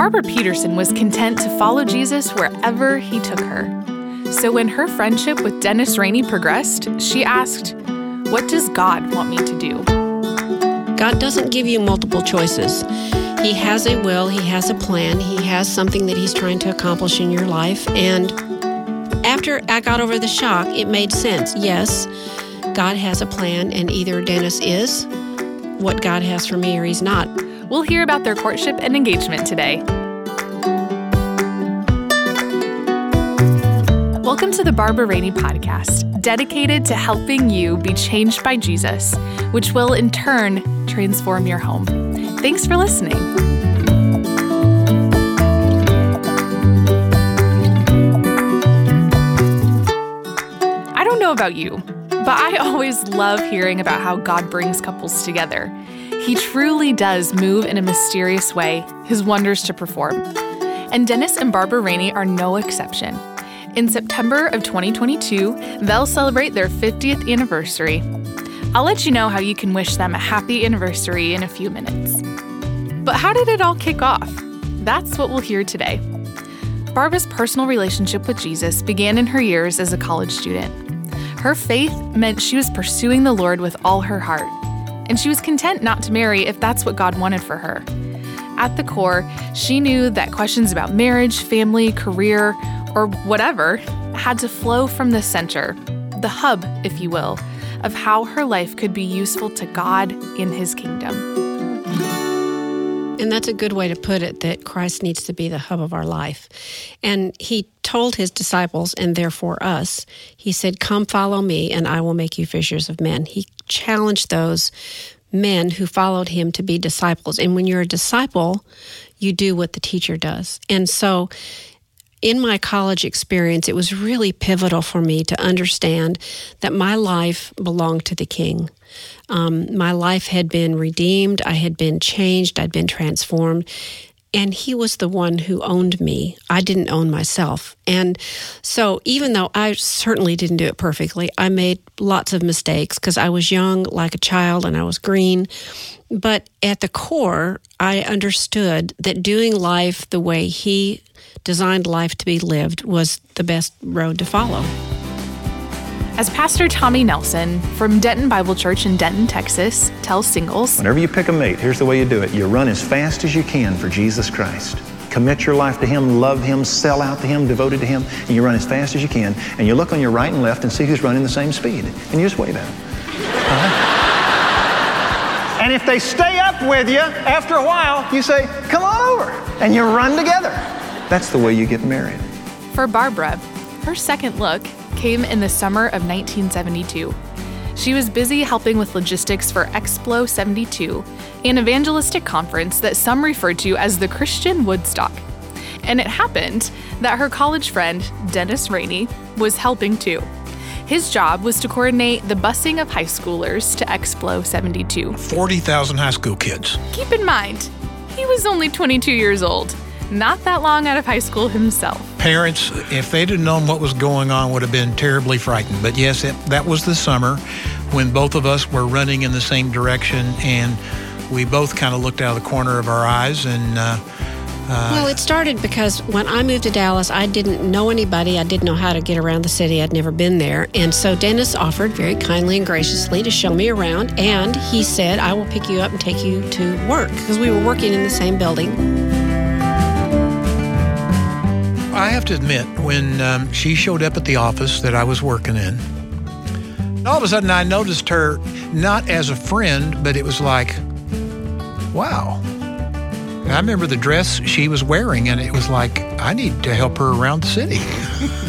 Barbara Peterson was content to follow Jesus wherever he took her. So when her friendship with Dennis Rainey progressed, she asked, What does God want me to do? God doesn't give you multiple choices. He has a will, He has a plan, He has something that He's trying to accomplish in your life. And after I got over the shock, it made sense. Yes, God has a plan, and either Dennis is what God has for me or he's not. We'll hear about their courtship and engagement today. Welcome to the Barbara Rainey podcast, dedicated to helping you be changed by Jesus, which will in turn transform your home. Thanks for listening. I don't know about you, but I always love hearing about how God brings couples together. He truly does move in a mysterious way, his wonders to perform. And Dennis and Barbara Rainey are no exception. In September of 2022, they'll celebrate their 50th anniversary. I'll let you know how you can wish them a happy anniversary in a few minutes. But how did it all kick off? That's what we'll hear today. Barbara's personal relationship with Jesus began in her years as a college student. Her faith meant she was pursuing the Lord with all her heart, and she was content not to marry if that's what God wanted for her. At the core, she knew that questions about marriage, family, career, or whatever had to flow from the center, the hub, if you will, of how her life could be useful to God in His kingdom. And that's a good way to put it that Christ needs to be the hub of our life. And he told his disciples, and therefore us, he said, Come follow me, and I will make you fishers of men. He challenged those men who followed him to be disciples. And when you're a disciple, you do what the teacher does. And so in my college experience, it was really pivotal for me to understand that my life belonged to the King. Um, my life had been redeemed, I had been changed, I'd been transformed. And he was the one who owned me. I didn't own myself. And so, even though I certainly didn't do it perfectly, I made lots of mistakes because I was young, like a child, and I was green. But at the core, I understood that doing life the way he designed life to be lived was the best road to follow. As Pastor Tommy Nelson from Denton Bible Church in Denton, Texas, tells singles Whenever you pick a mate, here's the way you do it you run as fast as you can for Jesus Christ. Commit your life to Him, love Him, sell out to Him, devoted to Him, and you run as fast as you can. And you look on your right and left and see who's running the same speed. And you just wave at them. Uh-huh. And if they stay up with you, after a while, you say, Come on over. And you run together. That's the way you get married. For Barbara, her second look came in the summer of 1972. She was busy helping with logistics for Explo 72, an evangelistic conference that some referred to as the Christian Woodstock. And it happened that her college friend, Dennis Rainey, was helping too. His job was to coordinate the busing of high schoolers to Explo 72. 40,000 high school kids. Keep in mind, he was only 22 years old not that long out of high school himself. Parents, if they'd have known what was going on, would have been terribly frightened. But yes, it, that was the summer when both of us were running in the same direction, and we both kind of looked out of the corner of our eyes and. Uh, uh, well, it started because when I moved to Dallas, I didn't know anybody. I didn't know how to get around the city. I'd never been there. And so Dennis offered very kindly and graciously to show me around. And he said, I will pick you up and take you to work because we were working in the same building. I have to admit, when um, she showed up at the office that I was working in, all of a sudden I noticed her not as a friend, but it was like, wow. I remember the dress she was wearing, and it was like, I need to help her around the city.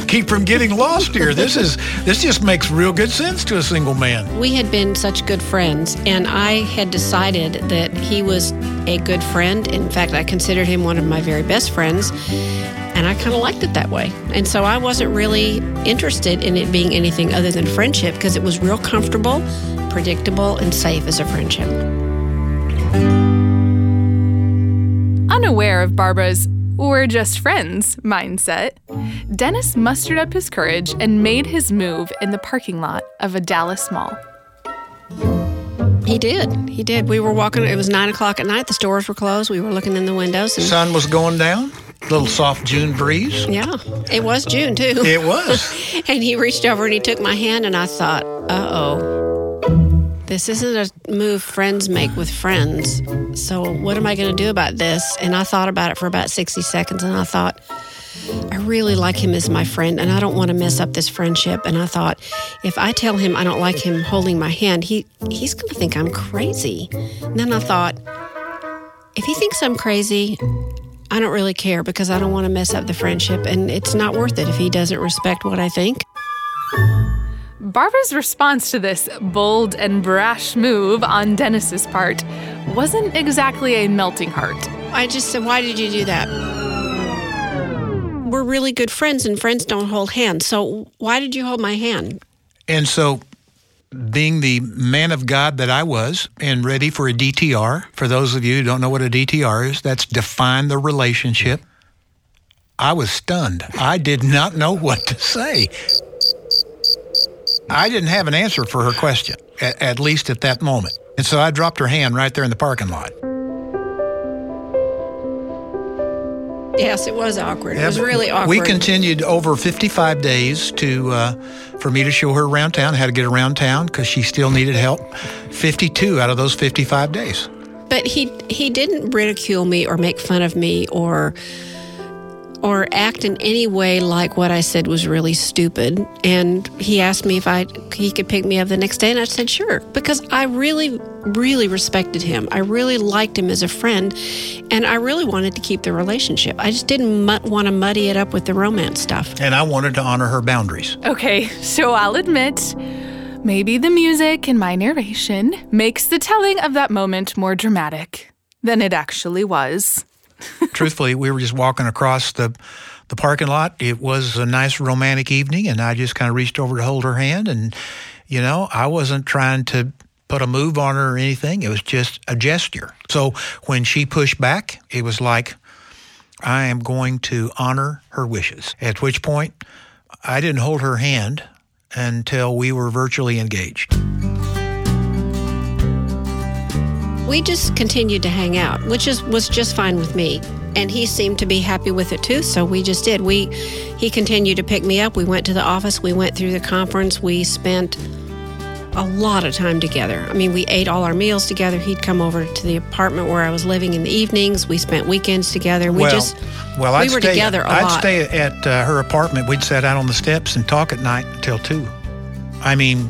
Keep from getting lost here. This is this just makes real good sense to a single man. We had been such good friends, and I had decided that he was a good friend. In fact, I considered him one of my very best friends. And I kind of liked it that way. And so I wasn't really interested in it being anything other than friendship because it was real comfortable, predictable, and safe as a friendship. Unaware of Barbara's we're just friends mindset, Dennis mustered up his courage and made his move in the parking lot of a Dallas mall. He did. He did. We were walking. It was nine o'clock at night. The stores were closed. We were looking in the windows. And, Sun was going down. Little soft June breeze. yeah, it was June too. It was. And he reached over and he took my hand, and I thought, uh oh, this isn't a move friends make with friends. So, what am I going to do about this? And I thought about it for about 60 seconds, and I thought, I really like him as my friend, and I don't want to mess up this friendship. And I thought, if I tell him I don't like him holding my hand, he, he's going to think I'm crazy. And then I thought, if he thinks I'm crazy, I don't really care because I don't want to mess up the friendship, and it's not worth it if he doesn't respect what I think. Barbara's response to this bold and brash move on Dennis's part wasn't exactly a melting heart. I just said, Why did you do that? We're really good friends, and friends don't hold hands. So why did you hold my hand? And so, being the man of God that I was and ready for a DTR, for those of you who don't know what a DTR is, that's define the relationship. I was stunned. I did not know what to say. I didn't have an answer for her question, at, at least at that moment. And so I dropped her hand right there in the parking lot. Yes, it was awkward. It was really awkward. We continued over 55 days to uh, for me to show her around town, how to get around town because she still needed help. 52 out of those 55 days. but he he didn't ridicule me or make fun of me or or act in any way like what I said was really stupid. And he asked me if I he could pick me up the next day, and I said sure because I really really respected him. I really liked him as a friend, and I really wanted to keep the relationship. I just didn't mu- want to muddy it up with the romance stuff. And I wanted to honor her boundaries. Okay, so I'll admit, maybe the music in my narration makes the telling of that moment more dramatic than it actually was. Truthfully, we were just walking across the the parking lot. It was a nice romantic evening, and I just kind of reached over to hold her hand. And, you know, I wasn't trying to put a move on her or anything. It was just a gesture. So when she pushed back, it was like, I am going to honor her wishes. At which point, I didn't hold her hand until we were virtually engaged. We just continued to hang out, which is was just fine with me. And he seemed to be happy with it too, so we just did. We he continued to pick me up. We went to the office, we went through the conference, we spent a lot of time together. I mean, we ate all our meals together. He'd come over to the apartment where I was living in the evenings. We spent weekends together. We well, just well, we I'd were stay, together a I'd lot. stay at uh, her apartment. We'd sit out on the steps and talk at night until two. I mean,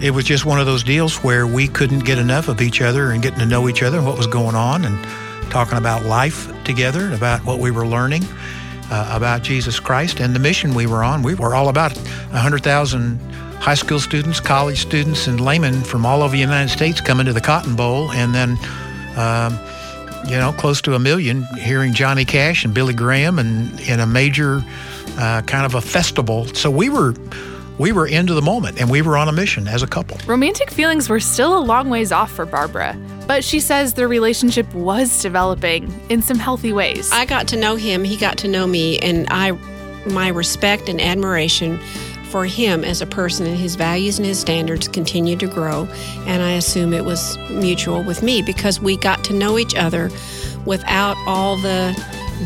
it was just one of those deals where we couldn't get enough of each other and getting to know each other and what was going on and talking about life together and about what we were learning uh, about Jesus Christ and the mission we were on. We were all about 100,000 high school students, college students, and laymen from all over the United States coming to the Cotton Bowl and then. Um, you know, close to a million hearing Johnny Cash and Billy Graham and in a major uh, kind of a festival. So we were we were into the moment and we were on a mission as a couple. Romantic feelings were still a long ways off for Barbara, but she says their relationship was developing in some healthy ways. I got to know him, he got to know me, and I my respect and admiration for him as a person and his values and his standards continued to grow. And I assume it was mutual with me because we got to know each other without all the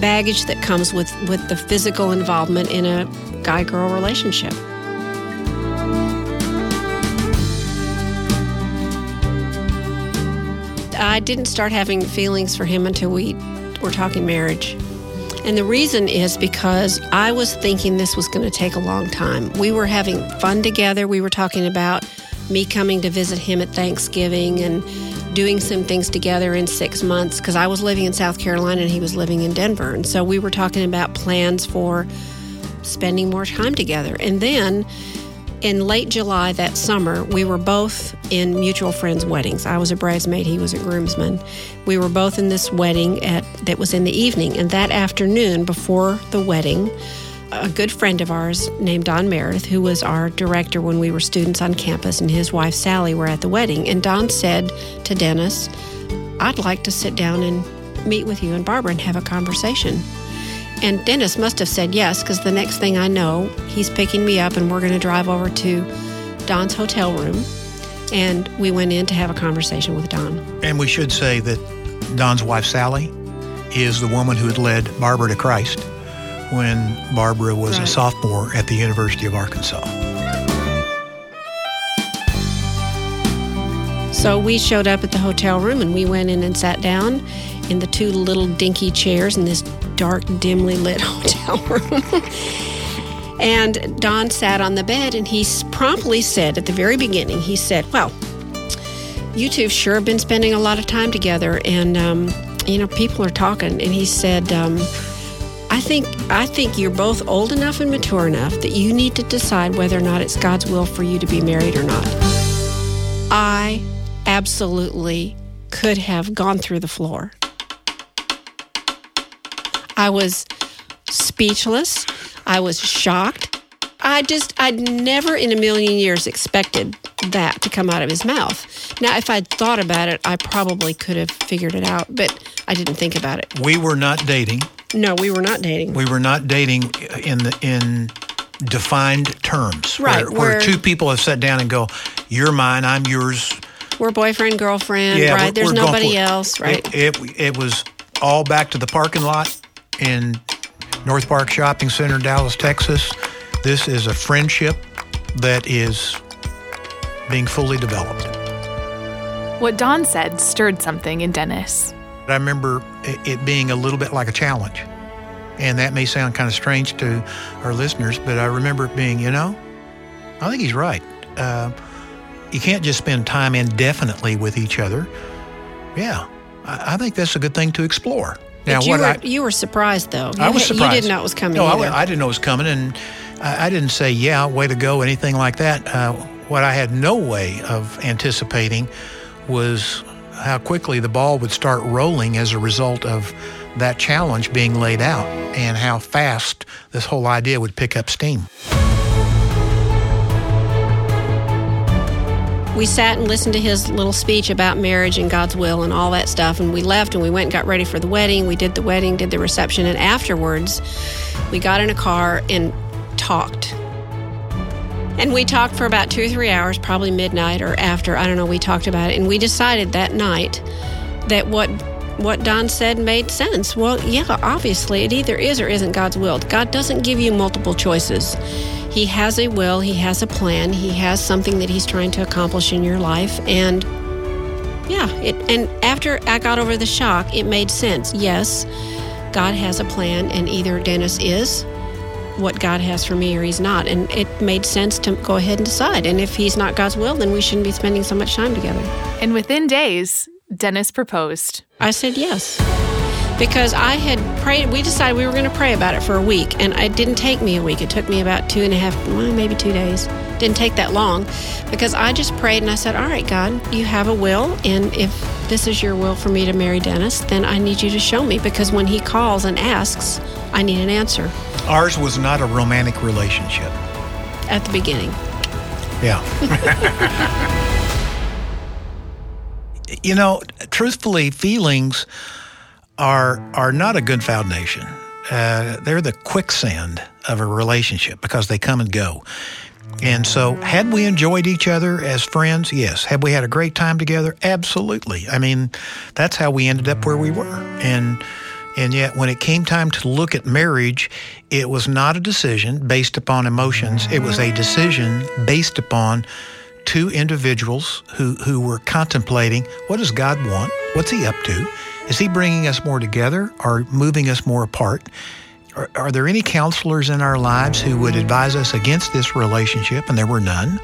baggage that comes with, with the physical involvement in a guy girl relationship. I didn't start having feelings for him until we were talking marriage. And the reason is because I was thinking this was going to take a long time. We were having fun together. We were talking about me coming to visit him at Thanksgiving and doing some things together in six months because I was living in South Carolina and he was living in Denver. And so we were talking about plans for spending more time together. And then in late July that summer, we were both in mutual friends' weddings. I was a bridesmaid, he was a groomsman. We were both in this wedding at that was in the evening, and that afternoon before the wedding, a good friend of ours named Don Meredith, who was our director when we were students on campus, and his wife Sally were at the wedding. And Don said to Dennis, I'd like to sit down and meet with you and Barbara and have a conversation. And Dennis must have said yes, because the next thing I know, he's picking me up and we're going to drive over to Don's hotel room. And we went in to have a conversation with Don. And we should say that Don's wife, Sally, is the woman who had led Barbara to Christ when Barbara was Right. a sophomore at the University of Arkansas. So we showed up at the hotel room and we went in and sat down in the two little dinky chairs in this dark, dimly lit hotel room. and Don sat on the bed and he promptly said at the very beginning, he said, Well, you two sure have been spending a lot of time together and, um, you know, people are talking. And he said, um, I think I think you're both old enough and mature enough that you need to decide whether or not it's God's will for you to be married or not. I absolutely could have gone through the floor. I was speechless. I was shocked. I just, I'd never in a million years expected that to come out of his mouth. Now, if I'd thought about it, I probably could have figured it out, but I didn't think about it. We were not dating. No, we were not dating. We were not dating in the in defined terms. Right, Where, where two people have sat down and go, "You're mine, I'm yours." We're boyfriend, girlfriend, Yeah, right? There's nobody else, right? It, it it was all back to the parking lot in North Park Shopping Center, Dallas, Texas. This is a friendship that is being fully developed. What Don said stirred something in Dennis. I remember it it being a little bit like a challenge. And that may sound kind of strange to our listeners, but I remember it being, you know, I think he's right. Uh, you can't just spend time indefinitely with each other. Yeah, I, I think that's a good thing to explore. Now, But you what were, I, you were surprised, though. I You was ha- surprised. You didn't know it was coming. No, I, I didn't know it was coming, and I, I didn't say, "Yeah, way to go," anything like that. Uh, what I had no way of anticipating was how quickly the ball would start rolling as a result of that challenge being laid out, and how fast this whole idea would pick up steam. We sat and listened to his little speech about marriage and God's will and all that stuff. And we left and we went and got ready for the wedding. We did the wedding, did the reception, and afterwards, we got in a car and talked. And we talked for about two or three hours, probably midnight or after. I don't know. We talked about it, and we decided that night that what what Don said made sense. Well, yeah, obviously, it either is or isn't God's will. God doesn't give you multiple choices. He has a will, He has a plan, He has something that He's trying to accomplish in your life. And yeah, it, and after I got over the shock, it made sense. Yes, God has a plan, and either Dennis is what God has for me or he's not. And it made sense to go ahead and decide. And if he's not God's will, then we shouldn't be spending so much time together. And within days, Dennis proposed. I said yes. Because I had prayed, we decided we were going to pray about it for a week, and it didn't take me a week. It took me about two and a half, well, maybe two days. Didn't take that long because I just prayed and I said, All right, God, you have a will, and if this is your will for me to marry Dennis, then I need you to show me because when he calls and asks, I need an answer Ours was not a romantic relationship. at the beginning. Yeah. you know, truthfully, feelings are are not a good foundation. Uh, they're the quicksand of a relationship because they come and go. And so, had we enjoyed each other as friends? Yes. Had we had a great time together? Absolutely. I mean, that's how we ended up where we were. And and yet, when it came time to look at marriage, it was not a decision based upon emotions. It was a decision based upon two individuals who, who were contemplating what does God want? What's He up to? Is He bringing us more together or moving us more apart? Are, are there any counselors in our lives who would advise us against this relationship? And there were none.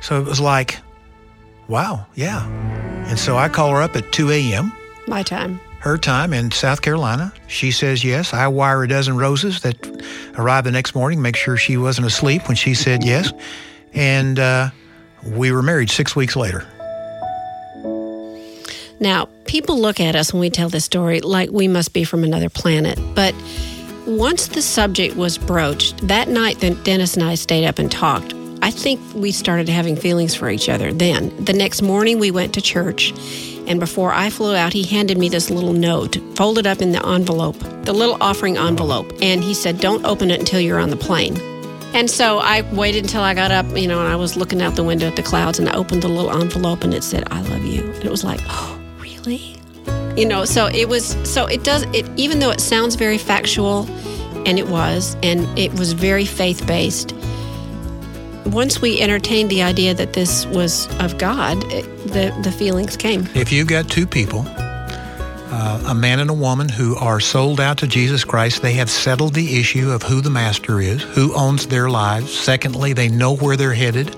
So it was like, wow, yeah. And so I call her up at 2 a.m My time. her time in South Carolina. She says yes. I wire a dozen roses that arrive the next morning, make sure she wasn't asleep when she said yes. And uh, we were married six weeks later. Now, people look at us when we tell this story like we must be from another planet. But once the subject was broached, that night that Dennis and I stayed up and talked, I think we started having feelings for each other then. The next morning, we went to church, and before I flew out, he handed me this little note, folded up in the envelope, the little offering envelope, and he said, Don't open it until you're on the plane. And so I waited until I got up, you know, and I was looking out the window at the clouds and I opened the little envelope and it said, I love you. And it was like, oh, really? You know, so it was, so it does, it, even though it sounds very factual, and it was, and it was very faith based. Once we entertained the idea that this was of God, it, the, the feelings came. If you've got two people, uh, a man and a woman who are sold out to Jesus Christ. They have settled the issue of who the master is, who owns their lives. Secondly, they know where they're headed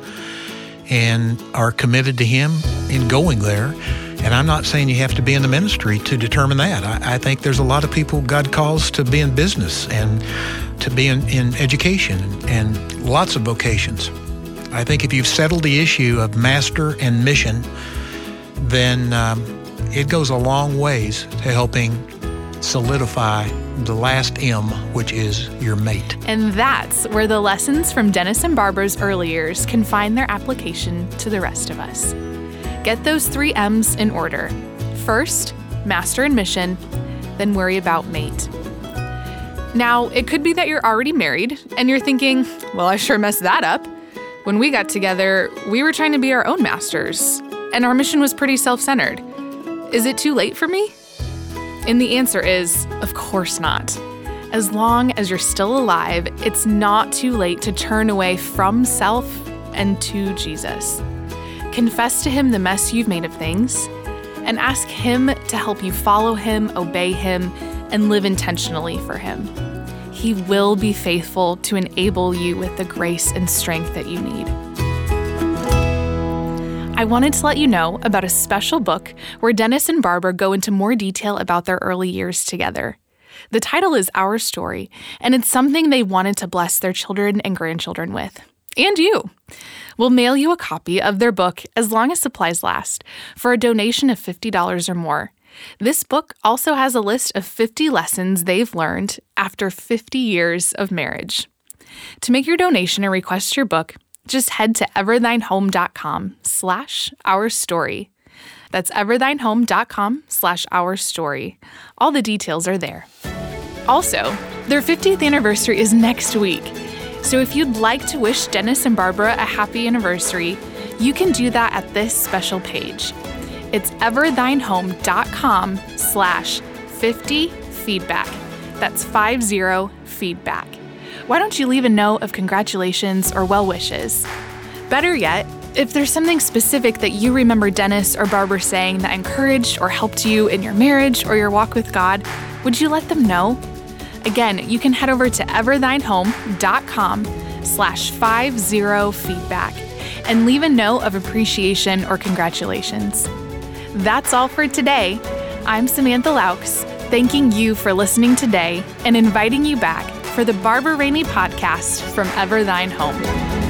and are committed to Him in going there. And I'm not saying you have to be in the ministry to determine that. I, I think there's a lot of people God calls to be in business and to be in, in education and lots of vocations. I think if you've settled the issue of master and mission, then um, it goes a long ways to helping solidify the last M, which is your mate. And that's where the lessons from Dennis and Barbara's early years can find their application to the rest of us. Get those three M's in order. First, master and mission, then worry about mate. Now, it could be that you're already married and you're thinking, well, I sure messed that up. When we got together, we were trying to be our own masters, and our mission was pretty self centered. Is it too late for me? And the answer is, of course not. As long as you're still alive, it's not too late to turn away from self and to Jesus. Confess to Him the mess you've made of things, and ask Him to help you follow Him, obey Him, and live intentionally for Him. He will be faithful to enable you with the grace and strength that you need. I wanted to let you know about a special book where Dennis and Barbara go into more detail about their early years together. The title is Our Story, and it's something they wanted to bless their children and grandchildren with. And you. We'll mail you a copy of their book as long as supplies last for a donation of $50 or more. This book also has a list of 50 lessons they've learned after 50 years of marriage. To make your donation and request your book, just head to everthinehome.com slash our story. That's everthinehome.com slash our story. All the details are there. Also, their 50th anniversary is next week. So if you'd like to wish Dennis and Barbara a happy anniversary, you can do that at this special page. It's everthinehome.com slash 50 feedback. That's 50 feedback why don't you leave a note of congratulations or well wishes? Better yet, if there's something specific that you remember Dennis or Barbara saying that encouraged or helped you in your marriage or your walk with God, would you let them know? Again, you can head over to everthinehome.com slash 50 feedback and leave a note of appreciation or congratulations. That's all for today. I'm Samantha Laux, thanking you for listening today and inviting you back for the Barbara Rainey podcast from Ever Thine Home.